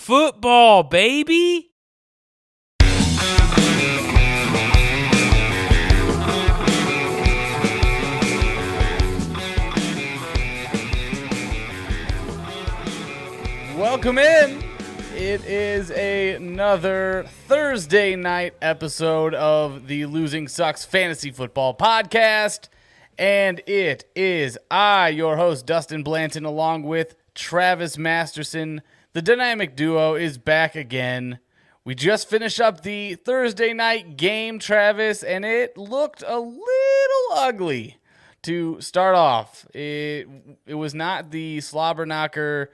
football, baby. Welcome in. It is another Thursday night episode of the Losing Sucks Fantasy Football Podcast. And it is I, your host, Dustin Blanton, along with Travis Masterson. The dynamic duo is back again. We just finished up the Thursday night game, Travis, and it looked a little ugly to start off. It, it was not the slobber knocker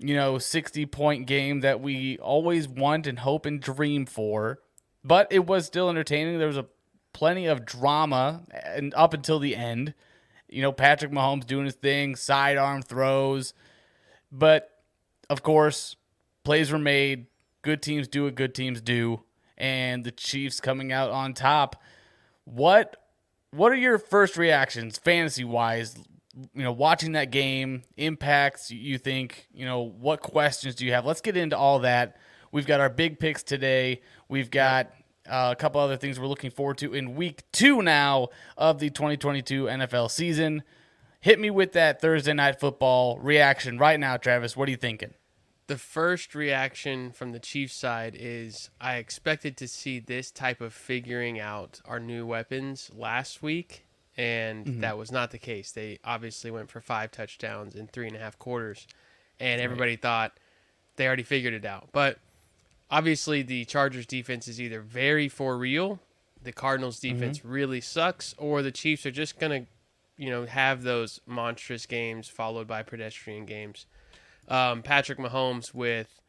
you know, 60 point game that we always want and hope and dream for. But it was still entertaining. There was a plenty of drama and up until the end. You know, Patrick Mahomes doing his thing, sidearm throws. But of course, plays were made. Good teams do what good teams do. And the Chiefs coming out on top. What what are your first reactions fantasy wise you know, watching that game impacts you think, you know, what questions do you have? Let's get into all that. We've got our big picks today. We've got uh, a couple other things we're looking forward to in week two now of the 2022 NFL season. Hit me with that Thursday night football reaction right now, Travis. What are you thinking? The first reaction from the Chiefs side is I expected to see this type of figuring out our new weapons last week and mm-hmm. that was not the case. They obviously went for five touchdowns in three and a half quarters, and everybody right. thought they already figured it out. But obviously, the Chargers defense is either very for real, the Cardinals mm-hmm. defense mm-hmm. really sucks, or the Chiefs are just gonna, you know, have those monstrous games followed by pedestrian games. Um, Patrick Mahomes with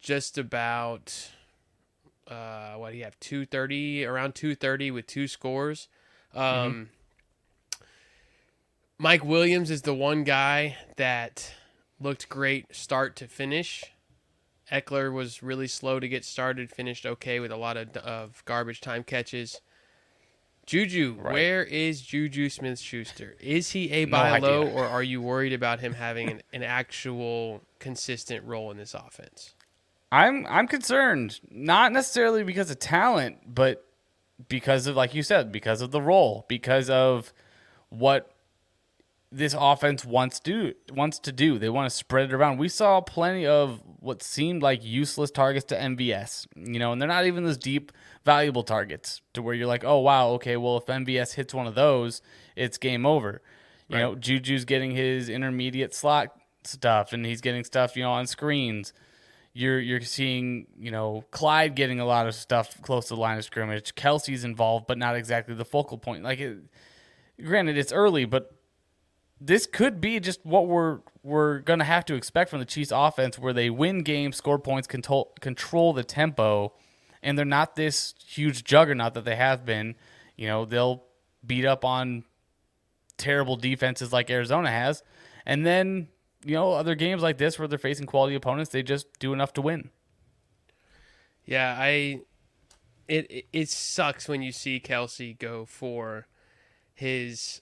just about uh, what do you have 230 around 230 with two scores um, mm-hmm. Mike Williams is the one guy that looked great start to finish. Ekeler was really slow to get started, finished okay with a lot of, of garbage time catches. Juju, right. where is Juju Smith Schuster? Is he a buy no low, or are you worried about him having an, an actual consistent role in this offense? I'm I'm concerned, not necessarily because of talent, but because of like you said, because of the role, because of what this offense wants to wants to do. They want to spread it around. We saw plenty of what seemed like useless targets to MVS, you know, and they're not even those deep, valuable targets to where you're like, oh wow, okay, well if MVS hits one of those, it's game over. You right. know, Juju's getting his intermediate slot stuff, and he's getting stuff, you know, on screens. You're you're seeing, you know, Clyde getting a lot of stuff close to the line of scrimmage. Kelce's involved, but not exactly the focal point. Like, it, granted, it's early, but this could be just what we're we're gonna have to expect from the Chiefs offense, where they win games, score points, control control the tempo, and they're not this huge juggernaut that they have been. You know, they'll beat up on terrible defenses like Arizona has, and then you know other games like this where they're facing quality opponents, they just do enough to win. Yeah, I it it sucks when you see Kelce go for his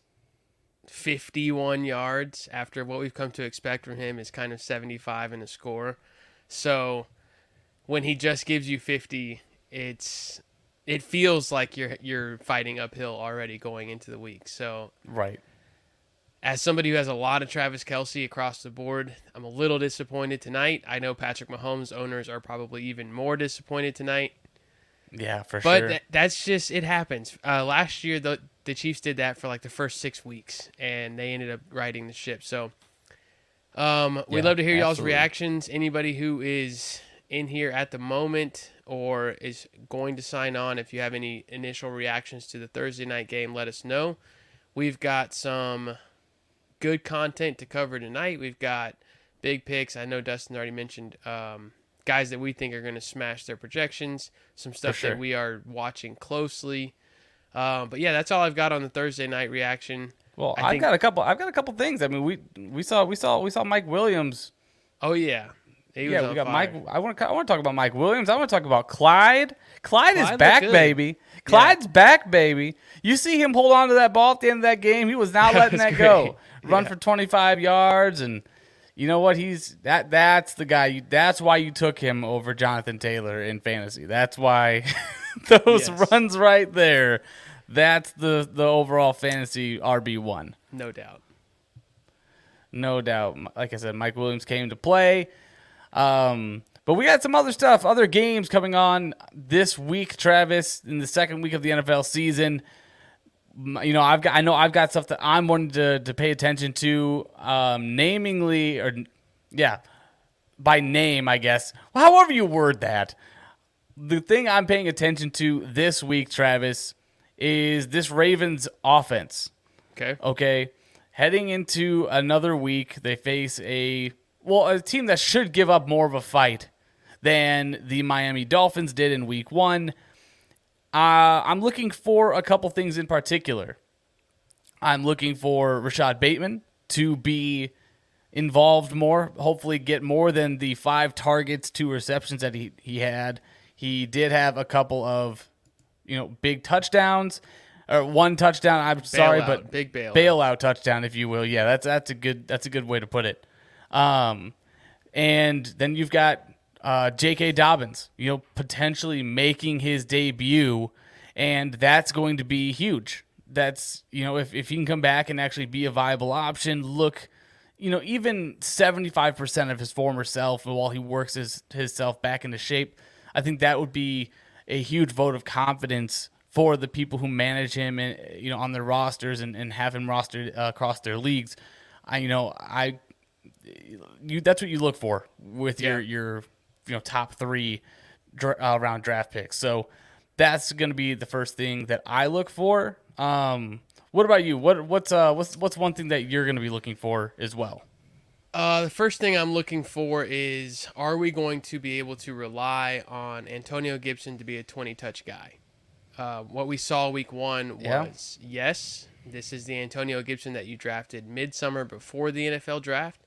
51 yards after what we've come to expect from him is kind of 75 in a score. So when he just gives you 50, it's it feels like you're you're fighting uphill already going into the week. So right. As somebody who has a lot of Travis Kelce across the board, I'm a little disappointed tonight. I know Patrick Mahomes owners are probably even more disappointed tonight. Yeah, for but sure. But th- that's just it happens. Uh, last year, the the Chiefs did that for like the first six weeks, and they ended up riding the ship. So, um, we'd love to hear y'all's reactions. Anybody who is in here at the moment or is going to sign on, if you have any initial reactions to the Thursday night game, let us know. We've got some good content to cover tonight. We've got big picks. I know Dustin already mentioned um, guys that we think are going to smash their projections, some stuff sure. that we are watching closely. Um, but yeah, that's all I've got on the Thursday night reaction. Well, I have got a couple. I've got a couple things. I mean, we we saw we saw we saw Mike Williams. Oh yeah, yeah. we got fire. Mike. I want to I want to talk about Mike Williams. I want to talk about Clyde. Clyde, Clyde is back, baby. Clyde's yeah. back, baby. You see him hold on to that ball at the end of that game. He was not that letting that great. go. Run yeah. for 25 yards and you know what? He's that. That's the guy. You, that's why you took him over Jonathan Taylor in fantasy. That's why those Yes. runs right there. That's the the overall fantasy RB one. No doubt. No doubt. Like I said, Mike Williams came to play. Um, but we got some other stuff, other games coming on this week, Travis, in the second week of the NFL season. You know, I've got I know I've got stuff that I'm wanting to, to pay attention to, um, namingly or yeah, by name, I guess. However you word that. The thing I'm paying attention to this week, Travis, is this Ravens offense. Okay. Okay. Heading into another week, they face a well, a team that should give up more of a fight than the Miami Dolphins did in week one. Uh, I'm looking for a couple things in particular. I'm looking for Rashod Bateman to be involved more, hopefully get more than the five targets, two receptions that he, he had. He did have a couple of, you know, big touchdowns, or one touchdown. I'm sorry, but big bailout. bailout touchdown, if you will. Yeah, that's that's a good that's a good way to put it. Um, and then you've got uh, J.K. Dobbins, you know, potentially making his debut, and that's going to be huge. That's you know, if if he can come back and actually be a viable option, look, you know, even seventy five percent of his former self while he works his his self back into shape, I think that would be a huge vote of confidence for the people who manage him and you know on their rosters and, and have him rostered uh, across their leagues. I you know I you that's what you look for with your your you know top three dra- uh, round draft picks. So that's going to be the first thing that I look for. Um, what about you? What what's uh what's what's one thing that you're going to be looking for as well? Uh, the first thing I'm looking for is are we going to be able to rely on Antonio Gibson to be a 20 touch guy? Uh, what we saw week one Yeah. was yes, this is the Antonio Gibson that you drafted midsummer before the NFL draft.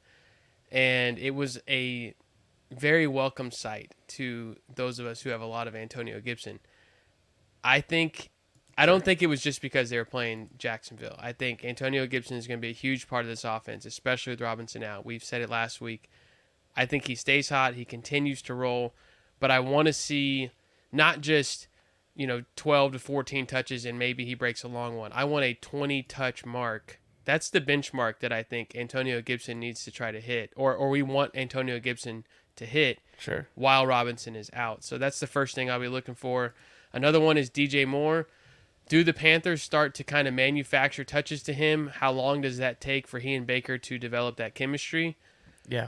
And it was a very welcome sight to those of us who have a lot of Antonio Gibson. I think I don't think it was just because they were playing Jacksonville. I think Antonio Gibson is going to be a huge part of this offense, especially with Robinson out. We've said it last week. I think he stays hot, he continues to roll, but I want to see not just, you know, 12 to 14 touches and maybe he breaks a long one. I want a 20 touch mark. That's the benchmark that I think Antonio Gibson needs to try to hit or or we want Antonio Gibson to hit Sure. while Robinson is out. So that's the first thing I'll be looking for. Another one is DJ Moore. Do the Panthers start to kind of manufacture touches to him? How long does that take for he and Baker to develop that chemistry? Yeah.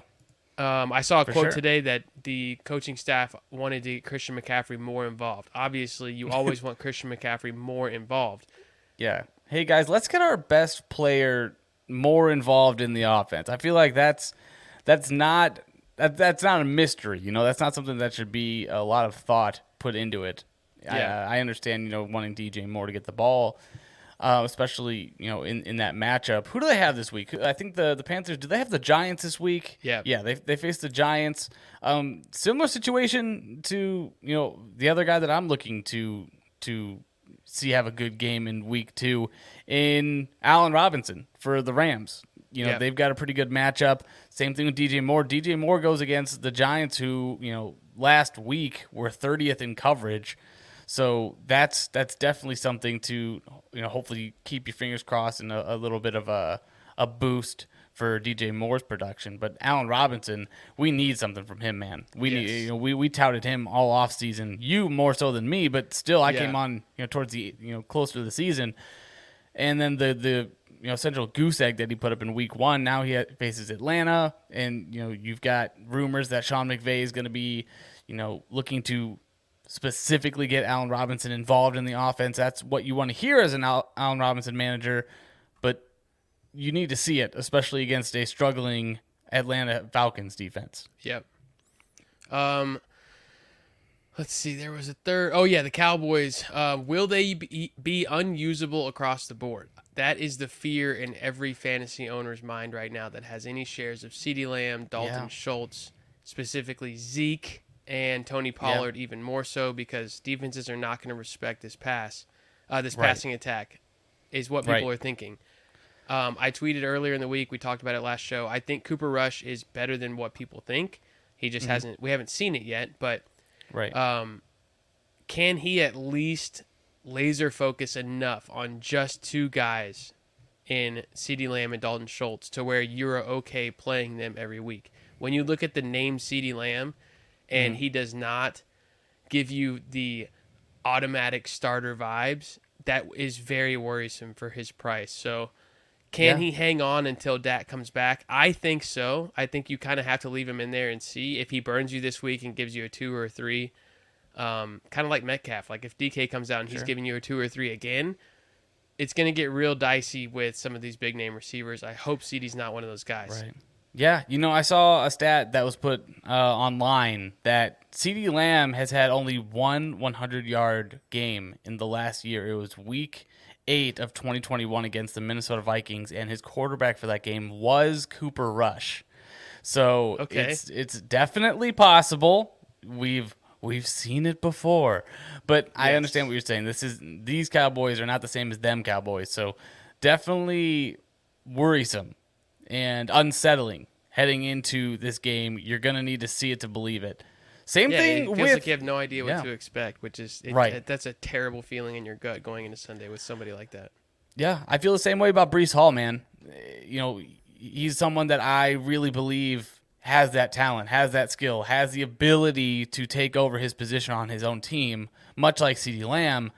Um, I saw a For quote sure. today that the coaching staff wanted to get Christian McCaffrey more involved. Obviously, you always want Christian McCaffrey more involved. Yeah. Hey guys, let's get our best player more involved in the offense. I feel like that's that's not that, that's not a mystery. You know, that's not something that should be a lot of thought put into it. Yeah. I, I understand, you know, wanting DJ Moore to get the ball, uh, especially you know in, in that matchup. Who do they have this week? I think the the Panthers. Do they have the Giants this week? Yeah. yeah. They they face the Giants. Um, similar situation to you know the other guy that I'm looking to to see have a good game in week two in Allen Robinson for the Rams. You know, Yeah. they've got a pretty good matchup. Same thing with DJ Moore. DJ Moore goes against the Giants who, you know, last week were 30th in coverage. So that's that's definitely something to you know hopefully keep your fingers crossed and a, a little bit of a a boost for DJ Moore's production. But Allen Robinson, we need something from him, man. We need you know we, we touted him all off season. You more so than me, but still I Yeah. came on you know towards the you know closer to the season. And then the the you know central goose egg that he put up in week one. Now he faces Atlanta, and you know you've got rumors that Sean McVay is going to be you know looking to specifically get Allen Robinson involved in the offense. That's what you want to hear as an Al- Allen Robinson manager, but you need to see it, especially against a struggling Atlanta Falcons defense. Yep. Um, let's see. There was a third. Oh yeah, the Cowboys. Uh, will they be, be unusable across the board? That is the fear in every fantasy owner's mind right now that has any shares of CeeDee Lamb, Dalton Yeah. Schultz, specifically Zeke and Tony Pollard, even more so because defenses are not going to respect this pass, uh, this Right. passing attack, is what people Right. are thinking. Um, I tweeted earlier in the week. We talked about it last show. I think Cooper Rush is better than what people think. He just hasn't. We haven't seen it yet, but Right. um, can he at least laser focus enough on just two guys in CeeDee Lamb and Dalton Schultz to where you're okay playing them every week? When you look at the name CeeDee Lamb and he does not give you the automatic starter vibes, that is very worrisome for his price. So, can Yeah. he hang on until Dak comes back? I think so. I think you kind of have to leave him in there and see if he burns you this week and gives you a two or a three. Um, kind of like Metcalf. Like if DK comes out and he's giving you a two or three again, it's going to get real dicey with some of these big name receivers. I hope CeeDee's not one of those guys. Right. Yeah, you know, I saw a stat that was put uh, online that CeeDee Lamb has had only one 100 yard game in the last year. It was week eight of 2021 against the Minnesota Vikings, and his quarterback for that game was Cooper Rush. So Okay. it's it's definitely possible. We've we've seen it before, but I understand what you're saying. This is these Cowboys are not the same as them Cowboys, so definitely worrisome and unsettling heading into this game. You're gonna need to see it to believe it. Same Yeah, thing it feels with like you have no idea what yeah. to expect, which is it, Right. it- that's a terrible feeling in your gut going into Sunday with somebody like that. Yeah, I feel the same way about Breece Hall, man. Uh, You know, he's someone that I really believe has that talent, has that skill, has the ability to take over his position on his own team, much like CeeDee Lamb.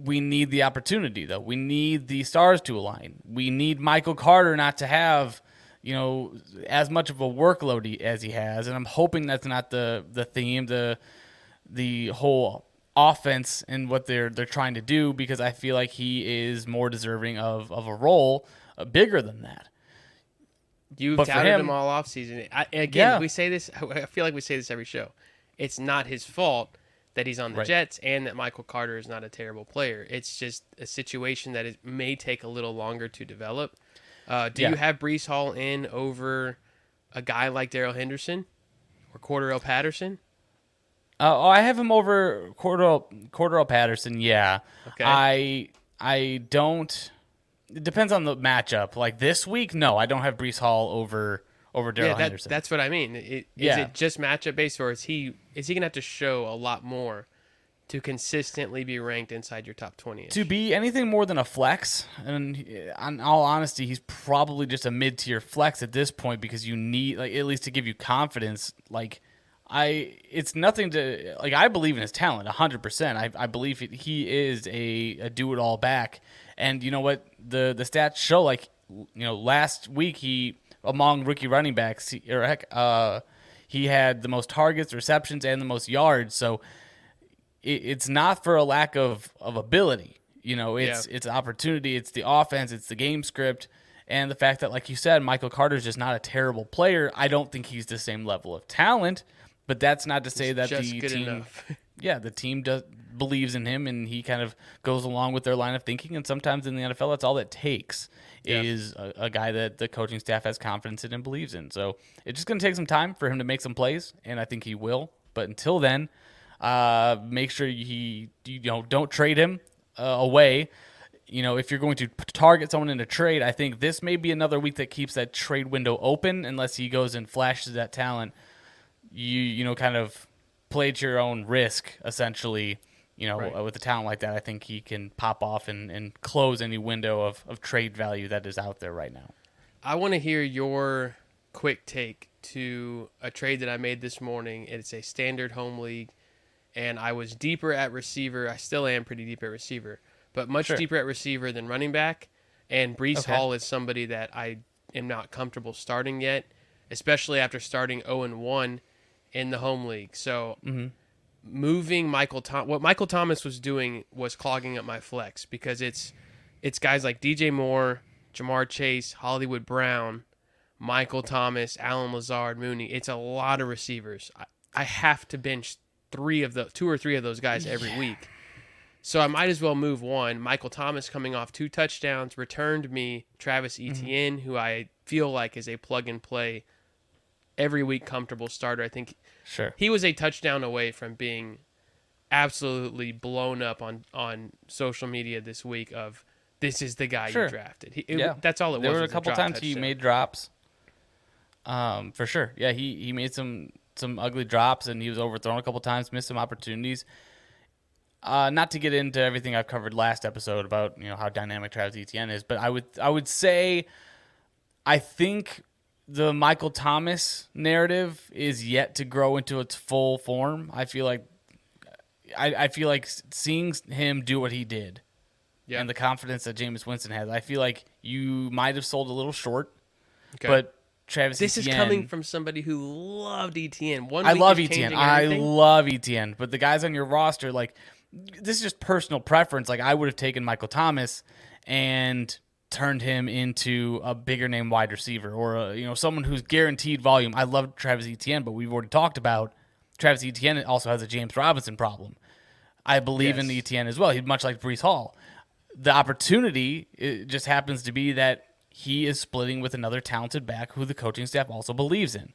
We need the opportunity, though. We need the stars to align. We need Michael Carter not to have, you know, as much of a workload he, as he has, and I'm hoping that's not the the theme. The the whole offense and what they're they're trying to do because I feel like he is more deserving of of a role uh, bigger than that. You've But touted him, him- all off season. I, again, Yeah. we say this. I feel like we say this every show. It's not his fault that he's on the Right. Jets and that Michael Carter is not a terrible player. It's just a situation that it may take a little longer to develop. Uh, do Yeah. you have Breece Hall in over a guy like Darrell Henderson or Cordarrelle Patterson? Uh, oh, I have him over Cordell Cordell Patterson. Yeah, Okay. I I don't. It depends on the matchup. Like this week, no, I don't have Breece Hall over over Darrell yeah, that, Henderson. that's what I mean. It, is Yeah. it just matchup based, or is he is he gonna have to show a lot more to consistently be ranked inside your top twenty? to be anything more than a flex, and in all honesty, he's probably just a mid tier flex at this point because you need like at least to give you confidence. Like I, it's nothing to like. I believe in his talent hundred percent. I I believe he is a, a do it all back, and you know what the the stats show. Like you know, last week he among rookie running backs, he, or heck, uh, he had the most targets, receptions, and the most yards. So it, it's not for a lack of, of ability. You know, it's Yeah. it's opportunity, it's the offense, it's the game script, and the fact that, like you said, Michael Carter's just not a terrible player. I don't think he's the same level of talent, but that's not to say that the team, enough. yeah, the team does believes in him, and he kind of goes along with their line of thinking. And sometimes in the NFL, that's all it takes Yeah. is a, a guy that the coaching staff has confidence in and believes in. So it's just going to take some time for him to make some plays, and I think he will. But until then, uh, make sure he you know don't trade him uh, away. You know, if you're going to target someone in a trade, I think this may be another week that keeps that trade window open unless he goes and flashes that talent. You you know kind of play your own risk essentially. You know, Right. with a talent like that, I think he can pop off and, and close any window of, of trade value that is out there right now. I want to hear your quick take to a trade that I made this morning. It's a standard home league, and I was deeper at receiver. I still am pretty deep at receiver, but much Sure. deeper at receiver than running back. And Breece Okay. Hall is somebody that I am not comfortable starting yet, especially after starting 0 and 1 in the home league. So mm-hmm. Moving Michael Tom what Michael Thomas was doing was clogging up my flex because it's it's guys like DJ Moore, Ja'Marr Chase, Hollywood Brown, Michael Thomas, Allen Lazard, Mooney. It's a lot of receivers. I, I have to bench three of the two or three of those guys every week. So I might as well move one. Michael Thomas coming off two touchdowns returned me Travis mm-hmm. Etienne, who I feel like is a plug and play every week comfortable starter. I think Sure. he was a touchdown away from being absolutely blown up on on social media this week of this is the guy Sure. you drafted. He, it- yeah, that's all it there was. were a couple times he made drops. Um, for sure. Yeah, he he made some some ugly drops, and he was overthrown a couple times, missed some opportunities. Uh, not to get into everything I've covered last episode about you know how dynamic Travis Etienne is, but I would I would say, I think the Michael Thomas narrative is yet to grow into its full form. I feel like I, I feel like seeing him do what he did Yeah. and the confidence that Jameis Winston has, I feel like you might have sold a little short. Okay. But Travis this is coming from somebody who loved ETN. One I love ETN. Etienne. I love ETN. But the guys on your roster, like this is just personal preference. Like I would have taken Michael Thomas and turned him into a bigger name wide receiver or a, you know someone who's guaranteed volume. I love Travis Etienne, but we've already talked about Travis Etienne also has a James Robinson problem. I believe in Yes. Etienne as well. He's much like Breece Hall. The opportunity it just happens to be that he is splitting with another talented back who the coaching staff also believes in.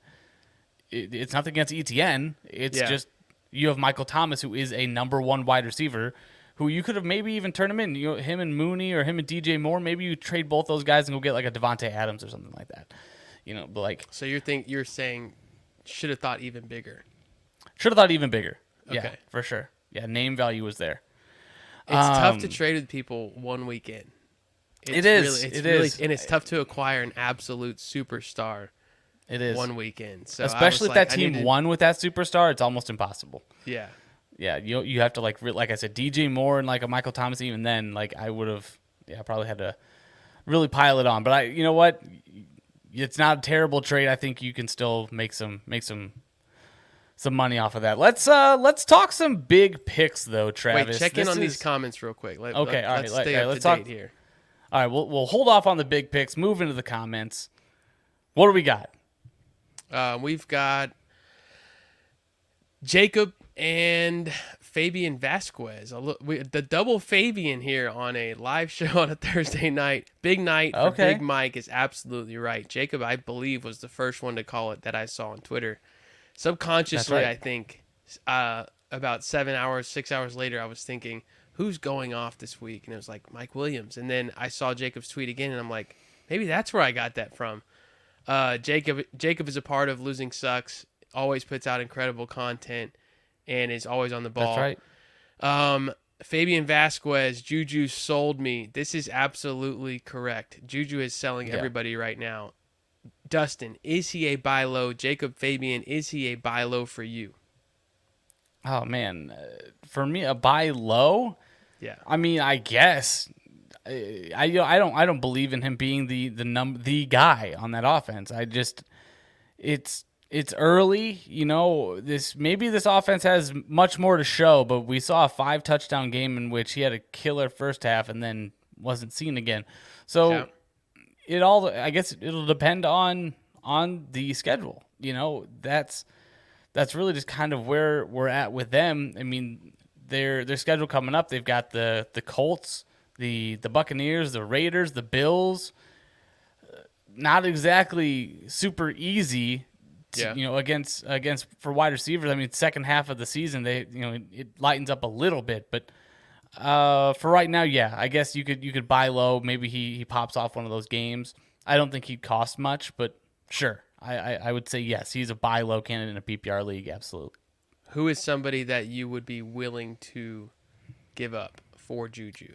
It, it's nothing against Etienne. It's Yeah. just you have Michael Thomas, who is a number one wide receiver, who you could have maybe even turned him in. You know, him and Mooney or him and DJ Moore. Maybe you trade both those guys and go get like a Davante Adams or something like that. You know, but like So you're think you're saying should have thought even bigger. should have thought even bigger. Yeah, for sure. Yeah, name value was there. It's tough to Um, trade with people one week in. It's It is. Really, it's It really, is. and it's tough to acquire an absolute superstar It is. one weekend. So Especially if like, that team to- won with that superstar, it's almost impossible. Yeah, Yeah, you you have to like re- like I said, DJ Moore and like a Michael Thomas. Even then, like I would have, yeah, I probably had to really pile it on. But I, you know what, it's not a terrible trade. I think you can still make some make some some money off of that. Let's uh let's talk some big picks though, Travis. Wait, check in This on these comments real quick. Let, Okay, let, all right, Let's let- stay right, let's talk- date here. All right, we'll we'll hold off on the big picks. Move into the comments. What do we got? Uh, we've got Jacob and Fabian Vasquez. We, the double Fabian here on a live show on a Thursday night. Big night for Okay. Big Mike is absolutely right. Jacob, I believe, was the first one to call it that I saw on Twitter. Subconsciously, right. I think uh, about seven hours, six hours later, I was thinking, who's going off this week? And it was like Mike Williams. And then I saw Jacob's tweet again, and I'm like, maybe that's where I got that from. Uh, Jacob Jacob is a part of Losing Sucks. Always puts out incredible content and is always on the ball. That's right. Um, Fabian Vasquez, Juju sold me. This is absolutely correct. Juju is selling Yeah. everybody right now. Dustin, is he a buy low? Jacob Fabian, is he a buy low for you? Oh man, uh, for me a buy low. Yeah. I mean, I guess I I, you know, I don't I don't believe in him being the the num the guy on that offense. I just it's it's early, you know. This maybe this offense has much more to show, but we saw a five touchdown game in which he had a killer first half and then wasn't seen again. So Yeah. it all I guess it'll depend on on the schedule. You know, that's that's really just kind of where we're at with them. I mean, their their schedule coming up, they've got the the Colts, the the Buccaneers, the Raiders, the Bills. Not exactly super easy, Yeah. you know, against against for wide receivers. I mean, second half of the season, they you know it, it lightens up a little bit, but uh, for right now, yeah, I guess you could you could buy low. Maybe he he pops off one of those games. I don't think he'd cost much, but sure, I I, I would say yes. He's a buy low candidate in a PPR league, absolutely. Who is somebody that you would be willing to give up for Juju?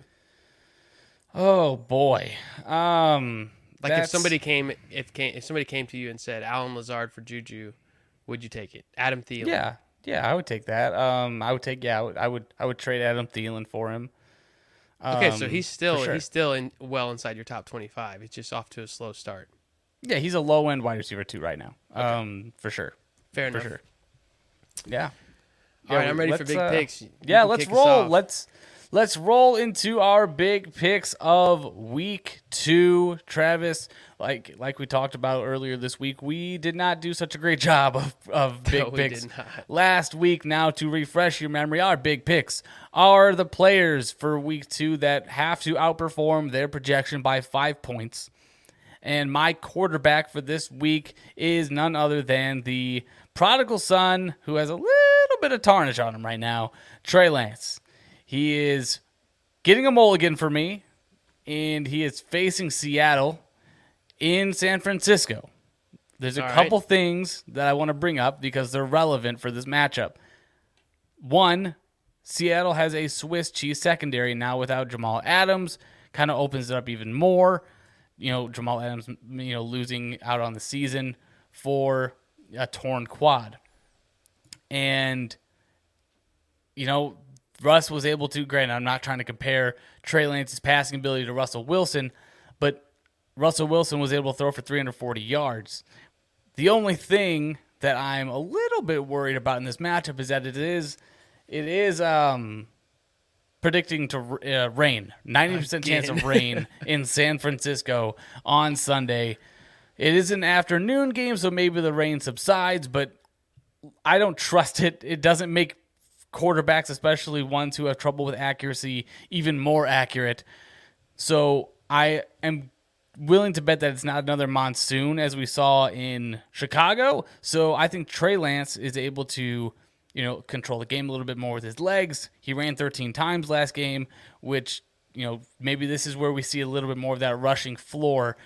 Oh boy, um, Like if somebody came if came if somebody came to you and said Allen Lazard for Juju, would you take it? Adam Thielen. yeah, yeah, I would take that. Um, I would take yeah, I would I would, I would trade Adam Thielen for him. Okay, so Um, he's still sure. he's still in well inside your top twenty five. He's just off to a slow start. yeah, he's a low end wide receiver too right now. Um, for sure, Fair for enough. sure. Yeah. All right, Yeah, I'm ready for big uh, picks. You Yeah, let's roll. Let's let's roll into our big picks of week two. Travis, like like we talked about earlier this week, we did not do such a great job of, of big No, picks last week. Now to refresh your memory, our big picks are the players for week two that have to outperform their projection by five points. And my quarterback for this week is none other than the prodigal son who has a little bit of tarnish on him right now, Trey Lance. He is getting a mulligan for me and he is facing Seattle in San Francisco. There's a All right. couple things that I want to bring up because they're relevant for this matchup. One, Seattle has a Swiss cheese secondary now without Jamal Adams, kind of opens it up even more. You know, Jamal Adams, you know, losing out on the season for a torn quad. And, you know, Russ was able to, granted, I'm not trying to compare Trey Lance's passing ability to Russell Wilson, but Russell Wilson was able to throw for 340 yards. The only thing that I'm a little bit worried about in this matchup is that it is, it is, um, predicting to uh, rain. 90% chance of rain in San Francisco on Sunday. It is an afternoon game, so maybe the rain subsides, but I don't trust it. It doesn't make quarterbacks, especially ones who have trouble with accuracy, even more accurate. So I am willing to bet that it's not another monsoon as we saw in Chicago. So I think Trey Lance is able to, you know, control the game a little bit more with his legs. He ran 13 times last game, which, you know, maybe this is where we see a little bit more of that rushing floor.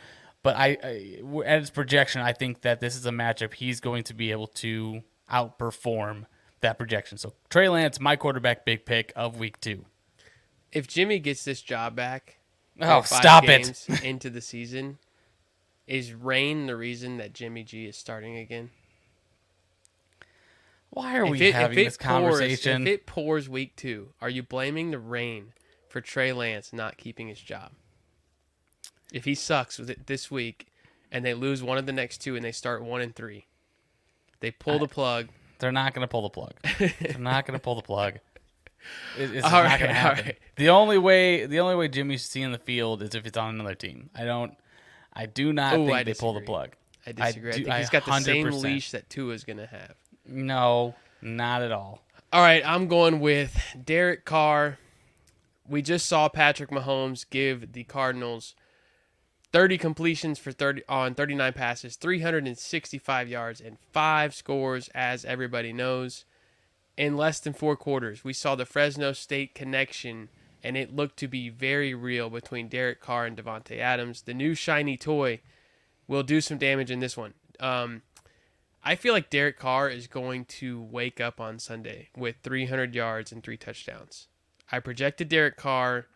But I, I at his projection, I think that this is a matchup he's going to be able to outperform that projection. So Trey Lance, my quarterback, big pick of week two. If Jimmy gets this job back, Oh, stop it. into the season, is rain the reason that Jimmy G is starting again? Why are If we having this conversation? Pours, if it pours week two, are you blaming the rain for Trey Lance not keeping his job? If he sucks with it this week and they lose one of the next two and they start one and three, they pull the plug. They're not going to pull the plug. They're not going to pull the plug. It- it's All not right, going to happen. right. The only way, the only way Jimmy's seeing the field is if it's on another team. I don't, I do not Ooh, think I they pull the plug. I disagree. I, do- think he's got the same leash that Tua's going to have. No, not at all. All right, I'm going with Derek Carr. We just saw Patrick Mahomes give the Cardinals 30 completions for 30 on 39 passes, 365 yards, and five scores, as everybody knows, in less than four quarters. We saw the Fresno State connection, and it looked to be very real between Derek Carr and Davante Adams. The new shiny toy will do some damage in this one. Um, I feel like Derek Carr is going to wake up on Sunday with 300 yards and three touchdowns. I projected Derek Carr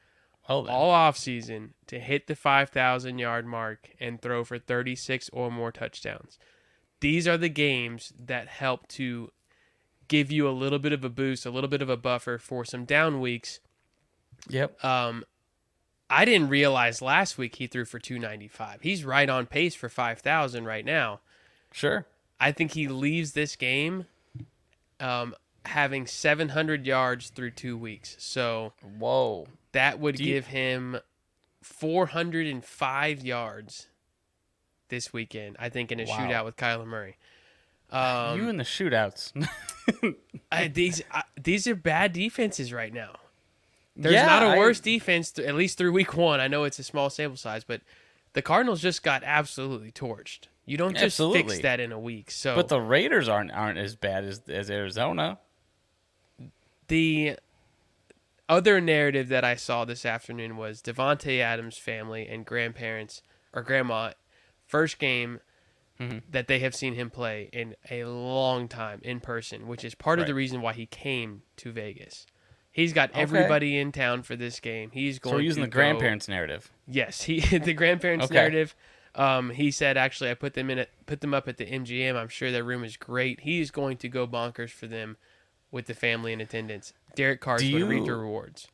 Well, then. all offseason to hit the 5,000 yard mark and throw for 36 or more touchdowns. These are the games that help to give you a little bit of a boost, a little bit of a buffer for some down weeks. yep. Um, I didn't realize last week he threw for 295. He's right on pace for 5,000 right now. Sure. I think he leaves this game um, having 700 yards through two weeks. So Whoa. That would you- give him 405 yards this weekend, I think, in a Wow. shootout with Kyler Murray. Um, you in the shootouts. I, these I, these are bad defenses right now. There's Yeah, not a worse defense, th- at least through week one. I know it's a small sample size, but the Cardinals just got absolutely torched. You don't just Absolutely. fix that in a week. So but the Raiders aren't aren't as bad as as Arizona. the other narrative that I saw this afternoon was Davante Adams' family and grandparents or grandma first game Mm-hmm. that they have seen him play in a long time in person, which is part of the reason why he came to Vegas. He's got everybody in town for this game. He's going So we're using the go- grandparents narrative. Yes, he the grandparents Okay. narrative. Um, he said actually I put them in it, put them up at the MGM. I'm sure their room is great. He's going to go bonkers for them with the family in attendance. Derek going to reap the rewards.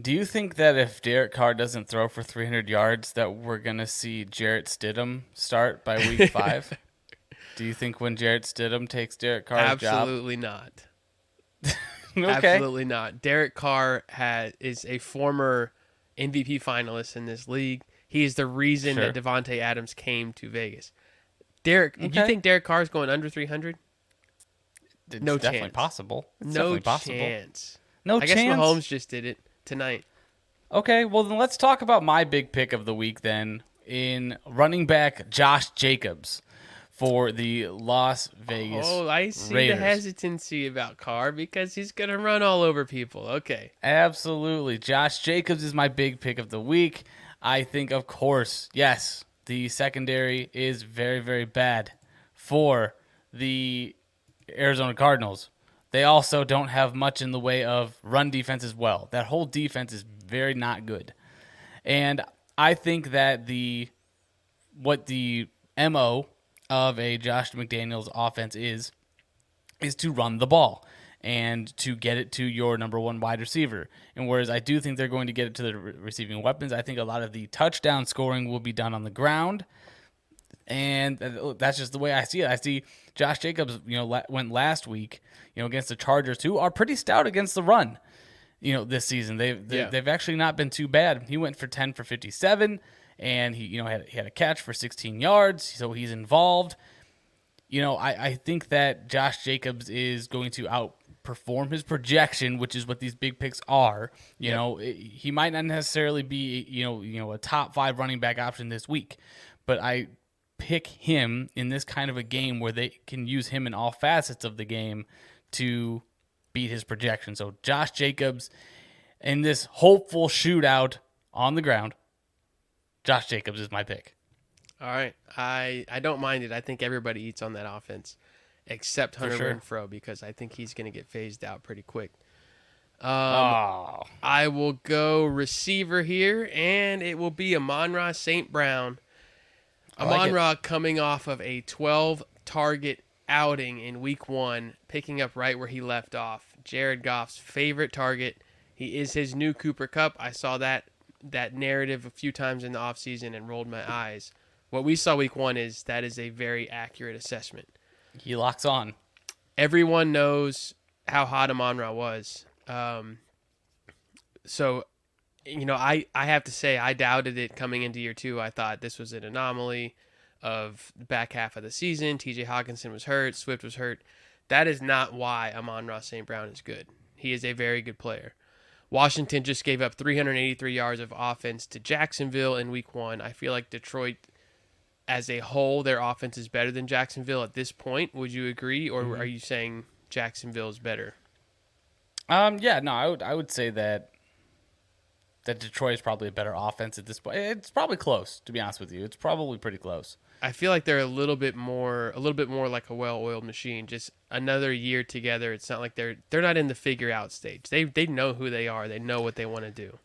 Do you think that if Derek Carr doesn't throw for 300 yards, that we're gonna see Jarrett Stidham start by week five? Do you think when Jarrett Stidham takes Derek Carr's job? Absolutely not. okay. Absolutely not. Derek Carr has is a former MVP finalist in this league. He is the reason Sure. that Davante Adams came to Vegas. Derek, do you think Derek Carr is going under 300? It's No definitely chance. possible. It's no definitely possible. chance. No chance. I guess chance. Mahomes just did it tonight. Okay, well then let's talk about my big pick of the week then in running back Josh Jacobs for the Las Vegas. Oh, I see Raiders. the hesitancy about Carr because he's going to run all over people. Okay. Absolutely. Josh Jacobs is my big pick of the week. I think, of course, yes, the secondary is very, very bad for the Arizona Cardinals. They also don't have much in the way of run defense as well. That whole defense is very not good. And I think that the what the MO of a Josh McDaniels offense is is to run the ball and to get it to your number one wide receiver. And whereas I do think they're going to get it to the re- receiving weapons, I think a lot of the touchdown scoring will be done on the ground. And oh, that's just the way I see it. I see Josh Jacobs, you know, went last week, you know, against the Chargers, who are pretty stout against the run. You know, this season they've they, yeah. they've actually not been too bad. He went for ten for fifty seven, and he you know had he had a catch for sixteen yards, so he's involved. You know, I, I think that Josh Jacobs is going to outperform his projection, which is what these big picks are. You know, he might not necessarily be you know you know a top five running back option this week, but I pick him in this kind of a game where they can use him in all facets of the game to beat his projection. So Josh Jacobs in this hopeful shootout on the ground, Josh Jacobs is my pick. All right, I I don't mind it. I think everybody eats on that offense, except Hunter sure. Renfrow because I think he's going to get phased out pretty quick. Um, oh. I will go receiver here, and it will be Amon-Ra St. Brown. Amon Ra coming off of a 12 target outing in week one, picking up right where he left off. Jared Goff's favorite target. He is his new Cooper Kupp. I saw that that narrative a few times in the offseason and rolled my eyes. What we saw week one is that is a very accurate assessment. He locks on. Everyone knows how hot Amon Ra was. Um, so you know, I, I have to say I doubted it coming into year two. I thought this was an anomaly of the back half of the season. TJ Hockenson was hurt, Swift was hurt. That is not why Amon-Ra St. Brown is good. He is a very good player. Washington just gave up 383 yards of offense to Jacksonville in week one. I feel like Detroit, as a whole, their offense is better than Jacksonville at this point. Would you agree, or mm-hmm. are you saying Jacksonville is better? Um, yeah, no, I would I would say that that Detroit is probably a better offense at this point. It's probably close, to be honest with you. It's probably pretty close. I feel like they're a little bit more, a little bit more like a well-oiled machine. Just another year together. It's not like they're they're not in the figure out stage. They they know who they are. They know what they want to do.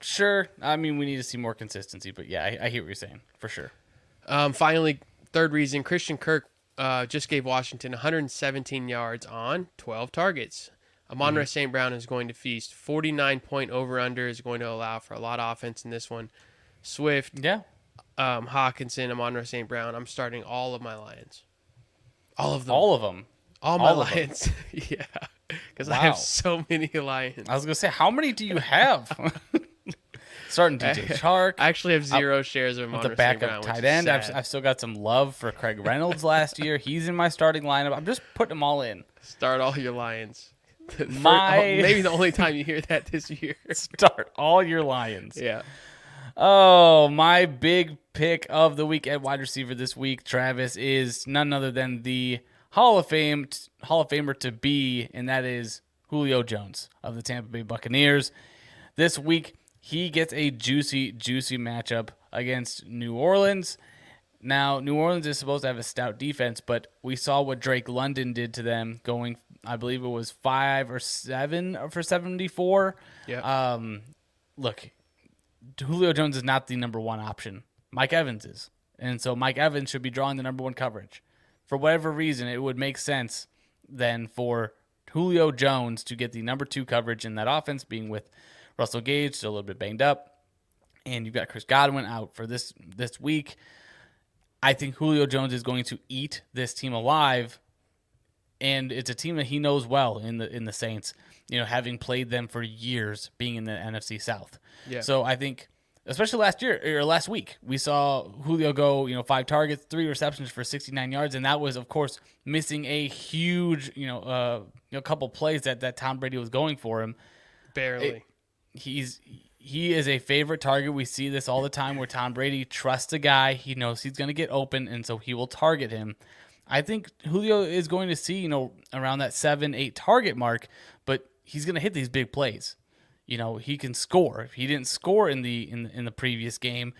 Sure. I mean, we need to see more consistency, but yeah, I, I hear what you're saying for sure. Um, finally, third reason: Christian Kirk uh, just gave Washington 117 yards on 12 targets. Amon mm-hmm. St. Brown is going to feast. 49 point over under is going to allow for a lot of offense in this one. Swift, yeah, um, Hockenson, Amon St. Brown. I'm starting all of my Lions. All of them. All of them. All my all Lions. yeah, because wow. I have so many Lions. I was gonna say, how many do you have? starting DJ Chark. I actually have 0 i shares of the backup tight end. I've, I've, still got some love for Craig Reynolds last year. He's in my starting lineup. I'm just putting them all in. Start all your Lions. My maybe the only time you hear that this year. Start all your Lions. Yeah. Oh, my big pick of the week at wide receiver this week, Travis, is none other than the Hall of Fame Hall of Famer to be, and that is Julio Jones of the Tampa Bay Buccaneers. This week, he gets a juicy, juicy matchup against New Orleans. Now, New Orleans is supposed to have a stout defense, but we saw what Drake London did to them going I believe it was five or seven for 74. Yeah. Um, look, Julio Jones is not the number one option. Mike Evans is. And so Mike Evans should be drawing the number one coverage. For whatever reason, it would make sense then for Julio Jones to get the number two coverage in that offense, being with Russell Gage, still a little bit banged up. And you've got Chris Godwin out for this this week. I think Julio Jones is going to eat this team alive and it's a team that he knows well in the in the Saints. You know, having played them for years, being in the NFC South. Yeah. So I think, especially last year or last week, we saw Julio go. You know, five targets, three receptions for 69 yards, and that was, of course, missing a huge, you know, uh, you know, couple plays that that Tom Brady was going for him. Barely. It, he's he is a favorite target. We see this all the time where Tom Brady trusts a guy. He knows he's going to get open, and so he will target him. I think Julio is going to see, you know, around that seven, eight target mark, but he's going to hit these big plays. you know, he can score. He didn't score in the in in the previous game,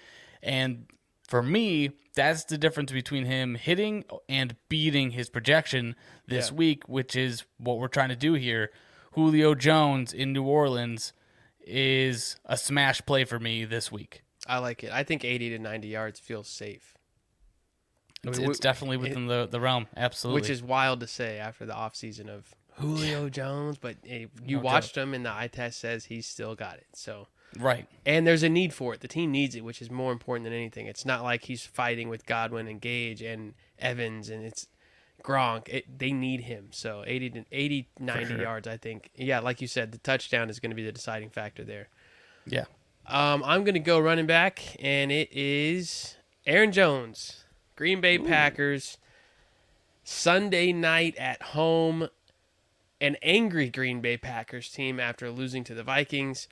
and for me, that's the difference between him hitting and beating his projection this Yeah. week, which is what we're trying to do here. Julio Jones in New Orleans is a smash play for me this week. I like it. I think 80 to 90 yards feels safe. I It's, mean, it's we- definitely it- within the, the realm, absolutely. Which is wild to say after the offseason of Julio Jones, but you No watched him and the eye test says he's still got it. So, right. and there's a need for it. The team needs it, which is more important than anything. It's not like he's fighting with Godwin and Gage and Evans and it's Gronk. It, they need him. So 80 to 80 90 sure. yards, I think. Yeah, like you said, the touchdown is going to be the deciding factor there. Yeah. Um, I'm going to go running back, and it is Aaron Jones, Green Bay Packers, Sunday night at home. An angry Green Bay Packers team after losing to the Vikings.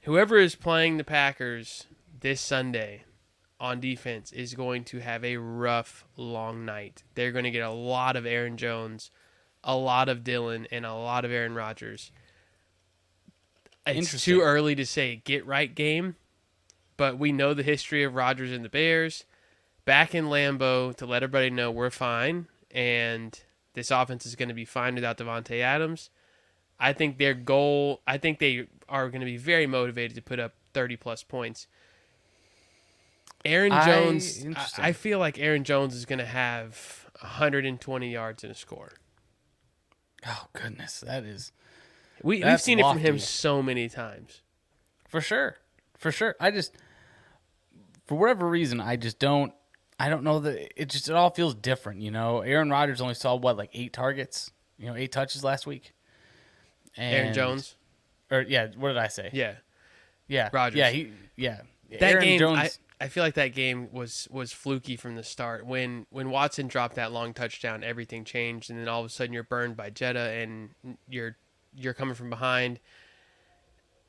Whoever is playing the Packers this Sunday on defense is going to have a rough, long night. They're going to get a lot of Aaron Jones, a lot of Dillon, and a lot of Aaron Rodgers. It's too early to say get right game, but we know the history of Rodgers and the Bears. Back in Lambeau to let everybody know we're fine, and this offense is going to be fine without Davante Adams. I think their goal. I think they are going to be very motivated to put up thirty plus points. Aaron Jones. I, I feel like Aaron Jones is going to have 120 yards and a score. Oh goodness, that is We, we've seen it from him so many times. for sure, for sure. I just, for whatever reason, I just don't. I don't know that it just it all feels different. You know, Aaron Rodgers only saw what like eight targets, you know, eight touches last week. Aaron Jones. or yeah, what did I say? Yeah. yeah, Rodgers. Yeah, he, yeah. that Aaron game Jones. I, I feel like that game was was fluky from the start when when Watson dropped that long touchdown everything changed and then all of a sudden you're burned by Jetta and you're you're coming from behind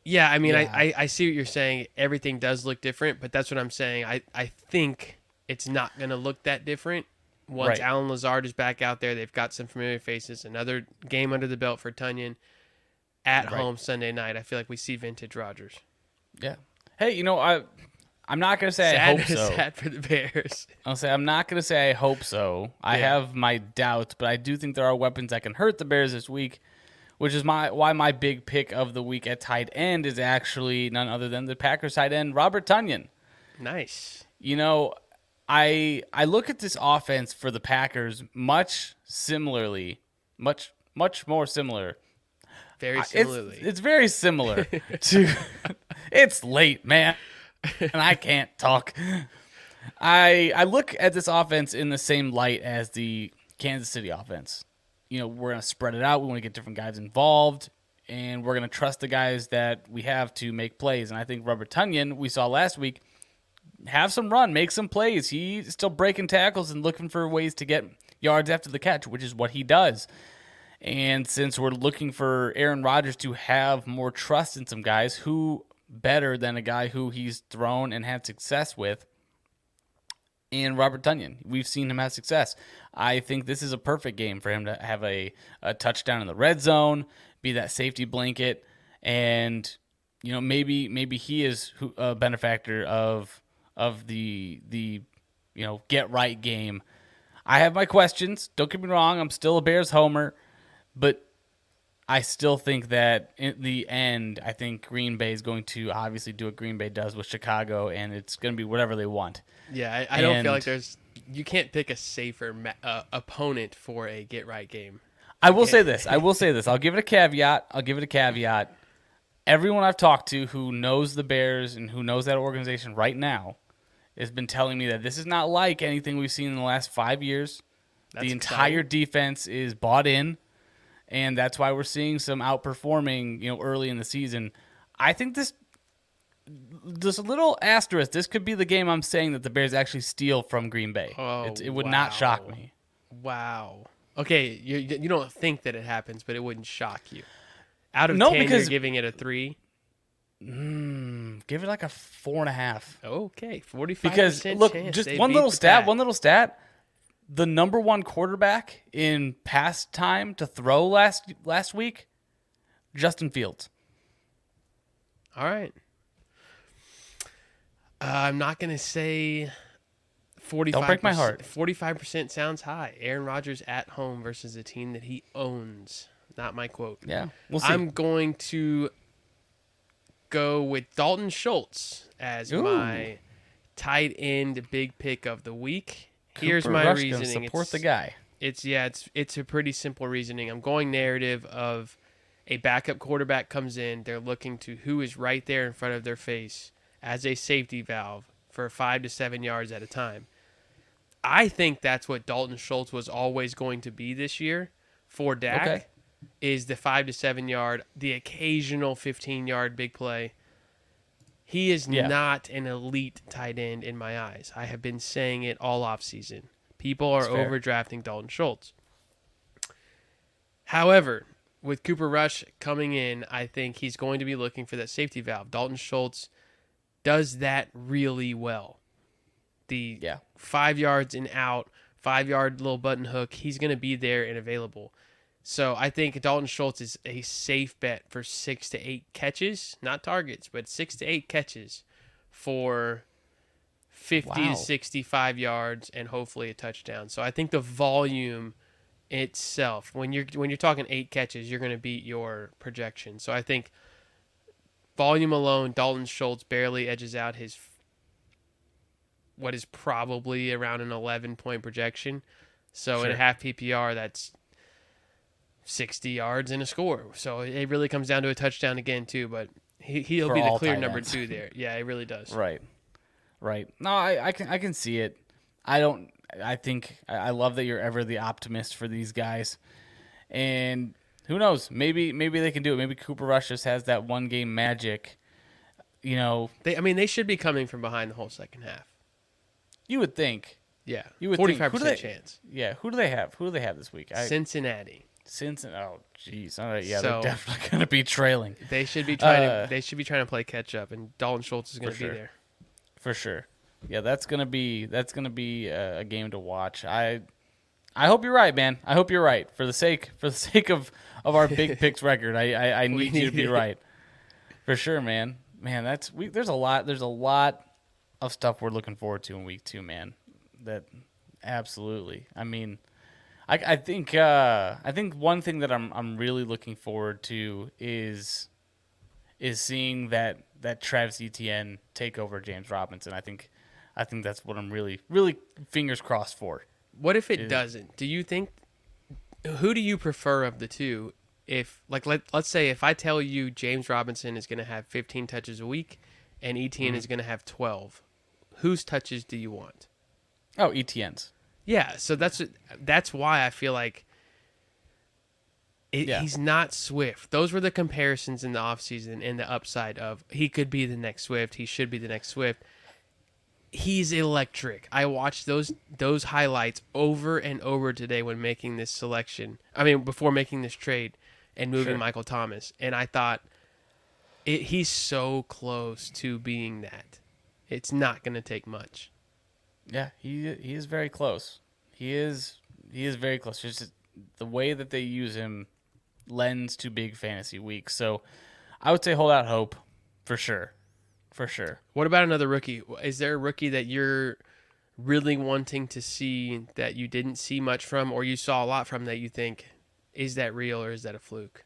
yeah I mean Yeah. I, I I see what you're saying everything does look different but that's what I'm saying I I think it's not going to look that different once Right. Allen Lazard is back out there they've got some familiar faces another game under the belt for Tonyan at Right. home Sunday night I feel like we see vintage Rodgers yeah. Hey, you know, I, I'm not gonna say I hope so. sad for the Bears I'll say I'm not gonna say I hope so. I Yeah. have my doubts, but I do think there are weapons that can hurt the Bears this week, which is my why my big pick of the week at tight end is actually none other than the Packers tight end Robert Tonyan. nice You know, I I look at this offense for the Packers much similarly, much much more similar. very It's, similarly it's very similar to. it's late, man, and I can't talk. I I look at this offense in the same light as the Kansas City offense. You know, we're gonna spread it out. We want to get different guys involved, and we're gonna trust the guys that we have to make plays. And I think Robert Tonyan, we saw last week, have some run, make some plays. He's still breaking tackles and looking for ways to get yards after the catch, which is what he does. And since we're looking for Aaron Rodgers to have more trust in some guys, who better than a guy who he's thrown and had success with? And Robert Tonyan. We've seen him have success. I think this is a perfect game for him to have a, a touchdown in the red zone, be that safety blanket, and you know maybe maybe he is a benefactor of of the the you know get right game. I have my questions. Don't get me wrong. I'm still a Bears homer, but I still think that in the end, I think Green Bay is going to obviously do what Green Bay does with Chicago, and it's going to be whatever they want. Yeah, I, I don't feel like there's you can't pick a safer ma- uh, opponent for a get right game. I will say this. I will say this. I'll give it a caveat. I'll give it a caveat. Everyone I've talked to who knows the Bears and who knows that organization right now has been telling me that this is not like anything we've seen in the last five years. That's the entire exciting. defense is bought in, and that's why we're seeing some outperforming. You know, early in the season. I think this. Just a little asterisk. This could be the game I'm saying that the Bears actually steal from Green Bay. Oh, it, it would not shock me. Wow. Okay, you you don't think that it happens, but it wouldn't shock you. Out of No, ten, because- you're giving it a three. Give it like a four and a half. Okay, forty five because look, just one little stat, one little stat. The number one quarterback in pass time to throw last last week, Justin Fields. All right. Uh, I'm not going to say 45 Don't break my heart. 45% sounds high. Aaron Rodgers at home versus a team that he owns. Not my quote. Yeah, we'll see. I'm going to go with Dalton Schultz as Ooh. my tight end big pick of the week. Here's my Rush reasoning. Support It's- the guy. it's yeah, it's it's a pretty simple reasoning. I'm going narrative of a backup quarterback comes in, they're looking to who is right there in front of their face as a safety valve for 5 to 7 yards at a time. I think that's what Dalton Schultz was always going to be this year for Dak Okay. Is the 5 to 7 yard, the occasional 15 yard big play. He is Yeah. not an elite tight end in my eyes. I have been saying it all offseason. People are overdrafting Dalton Schultz. However, with Cooper Rush coming in, I think he's going to be looking for that safety valve. Dalton Schultz does that really well. The Yeah. five yards and out, five yard little button hook, he's going to be there and available. So I think Dalton Schultz is a safe bet for six to eight catches, not targets, but six to eight catches for 50 Wow. to 65 yards and hopefully a touchdown. So I think the volume itself, when you're when you're talking eight catches, you're going to beat your projection. So I think volume alone, Dalton Schultz barely edges out his what is probably around an 11 point projection. So in a half PPR, that's 60 yards and a score. So it really comes down to a touchdown again too. But he he'll For be the clear number ends. two there. Yeah, it really does. Right. Right. No, I, I can I can see it. I don't I think I love that you're ever the optimist for these guys. And who knows? Maybe maybe they can do it. Maybe Cooper Rush just has that one game magic. You know, They, I mean, they should be coming from behind the whole second half. you would think. Yeah, You would think- forty-five who do they- chance. Yeah, who do they have? Who do they have this week? I, Cincinnati. Since oh jeez, right, yeah, So- they're definitely gonna be trailing They should be trying Uh, to. They should be trying to play catch up, and Dalton Schultz is going to For be there. for sure. Yeah, that's gonna be that's gonna be a, a game to watch. I I hope you're right, man. I hope you're right for the sake for the sake of of our big picks record. I I, I need you to be right for sure, man. Man, that's we. There's a lot. There's a lot of stuff we're looking forward to in week two, man. That absolutely. I mean, I I think uh, I think one thing that I'm I'm really looking forward to is is seeing that that Travis Etienne take over James Robinson. I think I think that's what I'm really really fingers crossed for. What if it Is- doesn't? Do you think? Who do you prefer of the two? If like let let's say if I tell you James Robinson is going to have 15 touches a week, and Etienne Mm-hmm. is going to have 12, whose touches do you want? Oh, Etienne's. Yeah, so that's that's why I feel like it, Yeah. he's not Swift. Those were the comparisons in the offseason and the upside of he could be the next Swift, he should be the next Swift. He's electric. I watched those those highlights over and over today when making this selection. I mean, before making this trade and moving Sure. Michael Thomas, and I thought it, he's so close to being that. It's not going to take much. Yeah, he he is very close. He is he is very close. Just the way that they use him lends to big fantasy weeks. So I would say hold out hope for sure. For sure. What about another rookie? Is there a rookie that you're really wanting to see that you didn't see much from, or you saw a lot from that you think is that real or is that a fluke?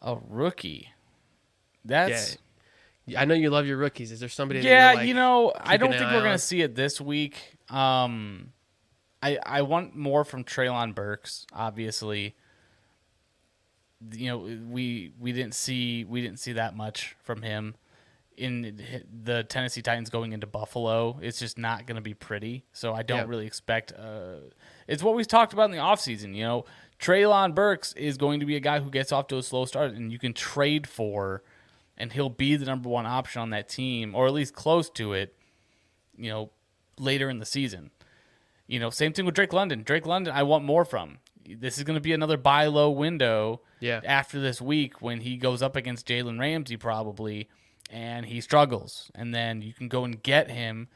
A rookie. That's I know you love your rookies. Is there somebody? yeah, like, you know, I don't think we're gonna see it this week. Um, I I want more from Treylon Burks. Obviously, you know we we didn't see we didn't see that much from him in the Tennessee Titans going into Buffalo. It's just not going to be pretty. So I don't Yep. really expect. Uh, it's what we've talked about in the offseason. You know, Treylon Burks is going to be a guy who gets off to a slow start, and you can trade for, and he'll be the number one option on that team, or at least close to it. You know, later in the season. You know, same thing with Drake London. Drake London, I want more from. This is going to be another buy low window Yeah. after this week when he goes up against Jalen Ramsey probably and he struggles. And then you can go and get him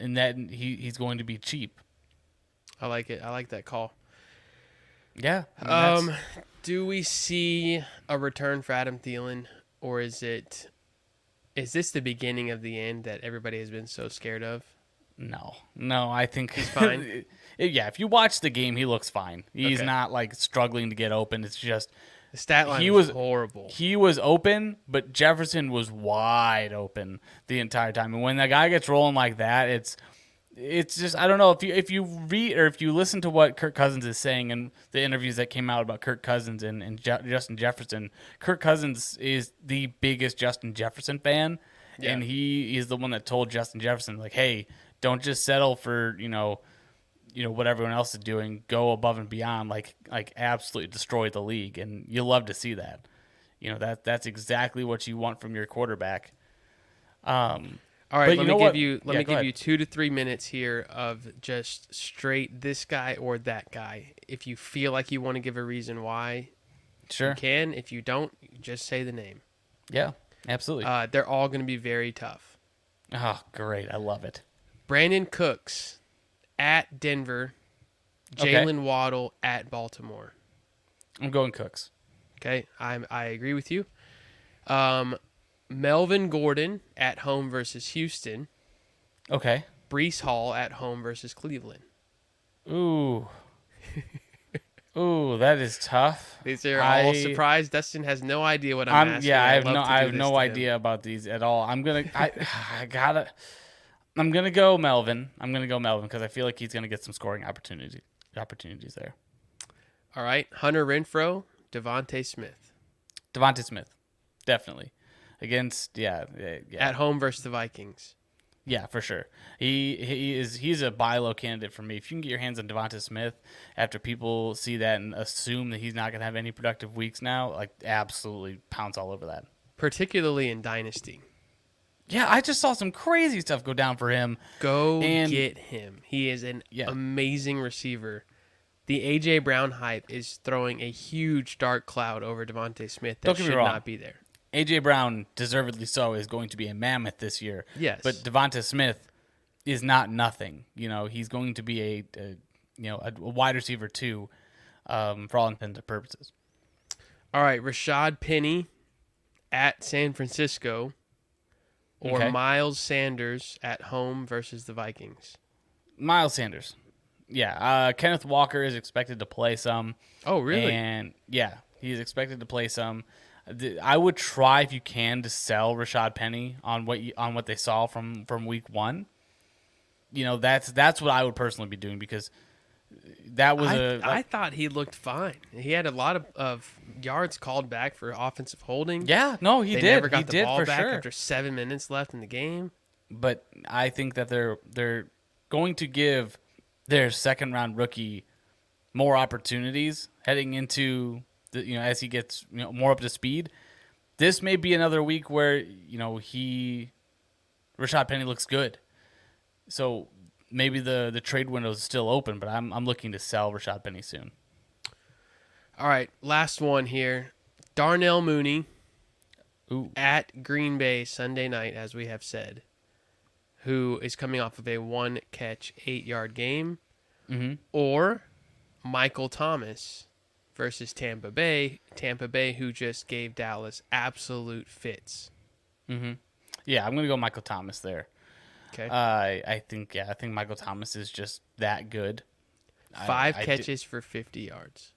and then he, he's going to be cheap. I like it. I like that call. Yeah. I mean, Um, do we see a return for Adam Thielen? Or is it? Is this the beginning of the end that everybody has been so scared of? No, no, I think He's fine? yeah, if you watch the game, he looks fine. He's Okay. not like struggling to get open. It's just The stat line He was, was- horrible. he was open, but Jefferson was wide open the entire time. And when that guy gets rolling like that, it's it's just I don't know if you if you read or if you listen to what Kirk Cousins is saying in the interviews that came out about Kirk Cousins and, and Je- Justin Jefferson. Kirk Cousins is the biggest Justin Jefferson fan, Yeah. and he is the one that told Justin Jefferson like, "Hey, don't just settle for you know." You know what everyone else is doing. Go above and beyond, like like absolutely destroy the league, and you love to see that. You know that that's exactly what you want from your quarterback. Um, All right, But let me give what? you let Yeah, me give ahead. you two to three minutes here of just straight this guy or that guy. If you feel like you want to give a reason why, sure, you can. If you don't, just say the name. yeah, absolutely. Uh, they're all going to be very tough. oh, great, I love it. Brandin Cooks at Denver, Okay. Jaylen Waddle at Baltimore. I'm going Cooks. Okay, I I agree with you. Um, Melvin Gordon at home versus Houston. Okay. Breece Hall at home versus Cleveland. Ooh. Ooh, that is tough. These are all I- surprised. Dustin has no idea what I'm, I'm, asking. yeah, I have no I have no to him. idea about these at all. I'm gonna I I gotta I'm gonna go Melvin. I'm gonna go Melvin because I feel like he's gonna get some scoring opportunity opportunities there. All right, Hunter Renfrow, DeVonta Smith DeVonta Smith, definitely against yeah yeah at home versus the Vikings. Yeah, for sure. He he is he's a buy low candidate for me. If you can get your hands on DeVonta Smith after people see that and assume that he's not going to have any productive weeks now, like absolutely pounce all over that. particularly in Dynasty. Yeah, I just saw some crazy stuff go down for him. Go And- get him. He is an Yeah. amazing receiver. The AJ Brown hype is throwing a huge dark cloud over DeVonta Smith that Don't get me should wrong. not be there. AJ Brown, deservedly so, is going to be a mammoth this year. Yes. but DeVonta Smith is not nothing. You know, he's going to be a, a you know a, wide receiver too, um, for all intents and purposes. All right, Rashaad Penny at San Francisco or Okay. Miles Sanders at home versus the Vikings. Miles Sanders, yeah. Uh, Kenneth Walker is expected to play some. Oh, really? And yeah, he's expected to play some. I would try if you can to sell Rashaad Penny on what you, on what they saw from from week one. You know that's that's what I would personally be doing because that was I, a I thought he looked fine. He had a lot of, of yards called back for offensive holding. yeah no he they did never got he the did ball for back sure. after seven minutes left in the game. but I think that they're they're going to give their second round rookie more opportunities heading into you know as he gets you know more up to speed. This may be another week where you know he Rashaad Penny looks good, so maybe the the trade window is still open. But I'm I'm looking to sell Rashaad Penny soon. All right, last one here. Darnell Mooney Ooh, at Green Bay Sunday night, as we have said, who is coming off of a one catch, eight yard game, mm-hmm. or Michael Thomas versus Tampa Bay. Tampa Bay, who just gave Dallas absolute fits. Mm-hmm. yeah, I'm gonna go Michael Thomas there. Okay. Uh, I think yeah, I think Michael Thomas is just that good. Five I catches for 50 yards.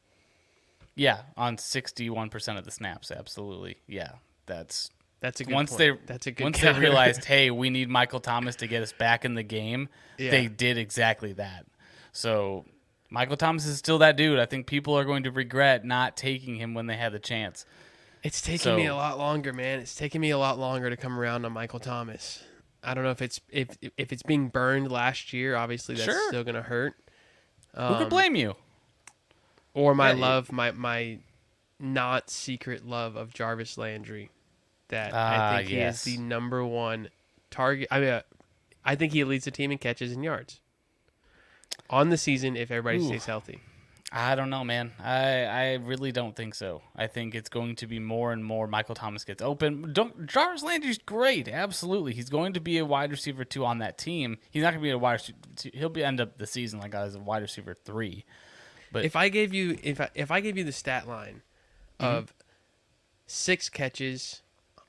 Yeah, on sixty-one percent of the snaps, absolutely. Yeah, that's That's a good once point. they That's a good once counter. they realized, hey, we need Michael Thomas to get us back in the game. Yeah. They did exactly that. So Michael Thomas is still that dude. I think people are going to regret not taking him when they had the chance. It's taking So- me a lot longer, man. It's taking me a lot longer to come around on Michael Thomas. I don't know if it's if if it's being burned last year. Obviously, that's Sure. still gonna hurt. Who Um, could blame you? Or my Yeah, love, my my not secret love of Jarvis Landry. That Ah, I think yes. he is the number one target. I mean, uh, I think he leads the team in catches and yards on the season if everybody Ooh. stays healthy. I don't know, man. I I really don't think so. I think it's going to be more and more. Michael Thomas gets open. Don't Jarvis Landry's great, absolutely. He's going to be a wide receiver two on that team. He's not going to be a wide. receiver two. He'll be end up the season like as a wide receiver three. But If I gave you if I, if I gave you the stat line Mm-hmm. of six catches,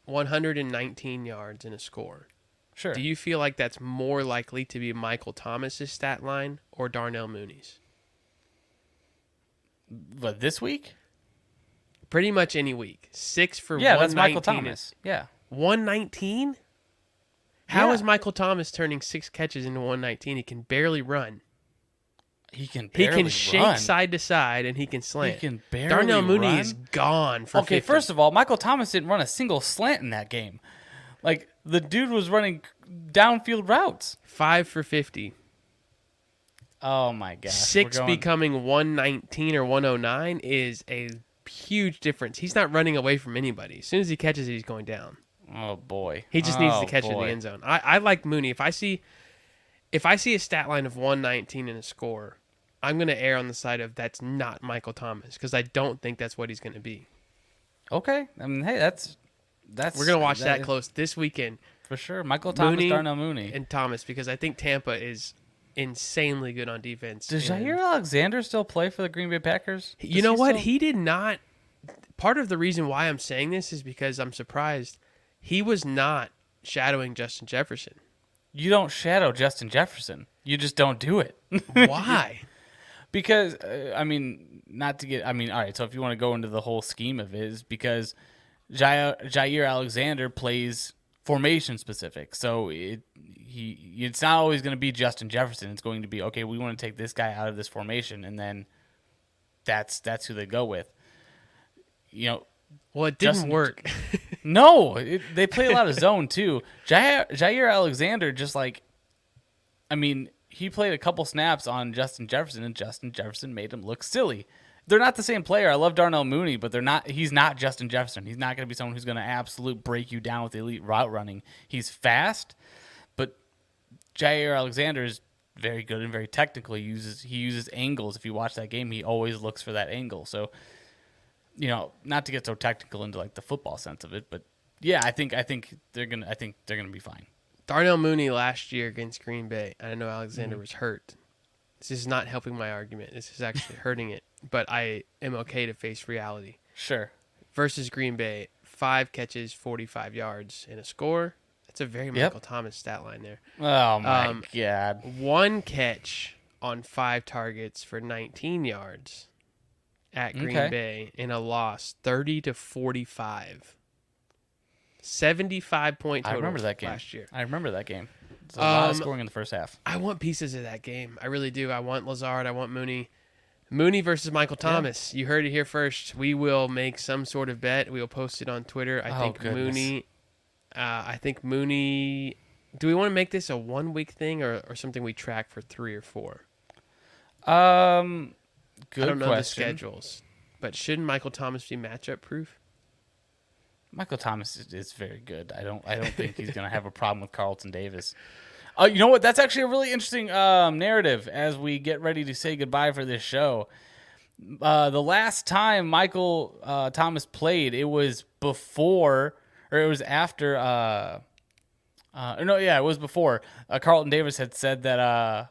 119 yards and a score. Sure. Do you feel like that's more likely to be Michael Thomas's stat line or Darnell Mooney's? but this week? Pretty much any week. Six for Yeah, that's Michael Thomas. Yeah. 119? How Yeah. is Michael Thomas turning six catches into 119? He can barely run. He can He can shake run. side to side and he can slant. He can barely Darnell Mooney run. is gone for Okay, 50. first of all, Michael Thomas didn't run a single slant in that game. Like the dude was running downfield routes. five for 50. Oh my gosh. Six going- becoming 119 or 109 is a huge difference. He's not running away from anybody. As soon as he catches it, he's going down. Oh boy. He just needs Oh, to catch it in the end zone. I, I like Mooney. If I see if I see a stat line of 119 and a score, I'm going to err on the side of that's not Michael Thomas because I don't think that's what he's going to be. Okay. I mean, hey, that's that's We're going to watch that, close this weekend for sure. Michael Thomas, Mooney Darnell Mooney. and Thomas because I think Tampa is insanely good on defense. Does and- Jaire Alexander still play for the Green Bay Packers? Does You know he what? still- He did not. Part of the reason why I'm saying this is because I'm surprised he was not shadowing Justin Jefferson. you don't shadow Justin Jefferson. You just don't do it. Why? because uh, I mean, not to get. I mean, all right. So if you want to go into the whole scheme of it, is because Jaire, Jaire Alexander plays formation specific. So it he it's not always going to be Justin Jefferson. It's going to be okay. We want to take this guy out of this formation, and then that's that's who they go with. You know, Well, it didn't Justin- work. no, it, they play a lot of zone too. Jaire, Jaire Alexander just like, I mean, he played a couple snaps on Justin Jefferson, and Justin Jefferson made him look silly. They're not the same player. I love Darnell Mooney, but they're not. He's not Justin Jefferson. He's not going to be someone who's going to absolute break you down with elite route running. He's fast, but Jaire Alexander is very good and very technical. He uses he uses angles. If you watch that game, he always looks for that angle. So you know, not to get so technical into like the football sense of it, but yeah, I think I think they're gonna I think they're gonna be fine. Darnell Mooney last year against Green Bay. I know Alexander Mm-hmm. was hurt. This is not helping my argument. This is actually hurting it. But I am okay to face reality. Sure. Versus Green Bay, five catches, 45 yards, and a score. That's a very Michael Thomas stat line there. Oh my Um, god. One catch on five targets for 19 yards at Green Okay. Bay in a loss, 30 to 45. 75 point I remember that game last year. I remember that game. There's a lot of Um, scoring in the first half. I want pieces of that game. I really do. I want Lazard. I want Mooney. Mooney versus Michael Thomas. You heard it here first. We will make some sort of bet. We will post it on Twitter. I Oh, think goodness. Mooney. Uh, I think Mooney. Do we want to make this a one week thing or, or something we track for three or four? Um, good I don't know question. the schedules, but shouldn't Michael Thomas be matchup proof? Michael Thomas is, is very good. I don't I don't think he's gonna have a problem with Carlton Davis. Uh, you know what? That's actually a really interesting um, narrative as we get ready to say goodbye for this show. Uh, the last time Michael uh, Thomas played, it was before, or it was after. Uh, uh, no, yeah, it was before. Uh, Carlton Davis had said that uh,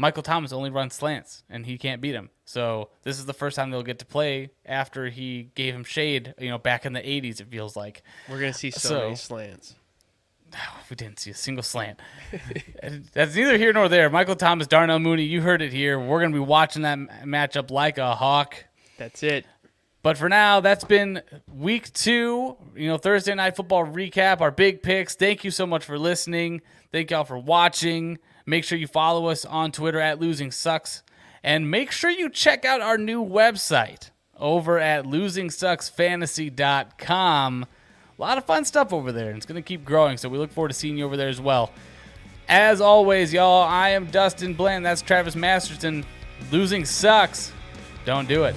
Michael Thomas only runs slants and he can't beat him. So this is the first time they'll get to play after he gave him shade. You know, back in the '80s, it feels like We're gonna see so, So- many slants. we didn't see a single slant. That's neither here nor there. Michael Thomas, Darnell Mooney, you heard it here. We're going to be watching that matchup like a hawk. That's it. But for now, that's been week two. You know, Thursday night football recap, our big picks. Thank you so much for listening. Thank y'all for watching. Make sure you follow us on Twitter at Losing Sucks. And make sure you check out our new website over at losingsucksfantasy.com. A lot of fun stuff over there, and it's going to keep growing. So we look forward to seeing you over there as well. As always, y'all, I am Dustin Bland. That's Travis Masterson. Losing sucks. Don't do it.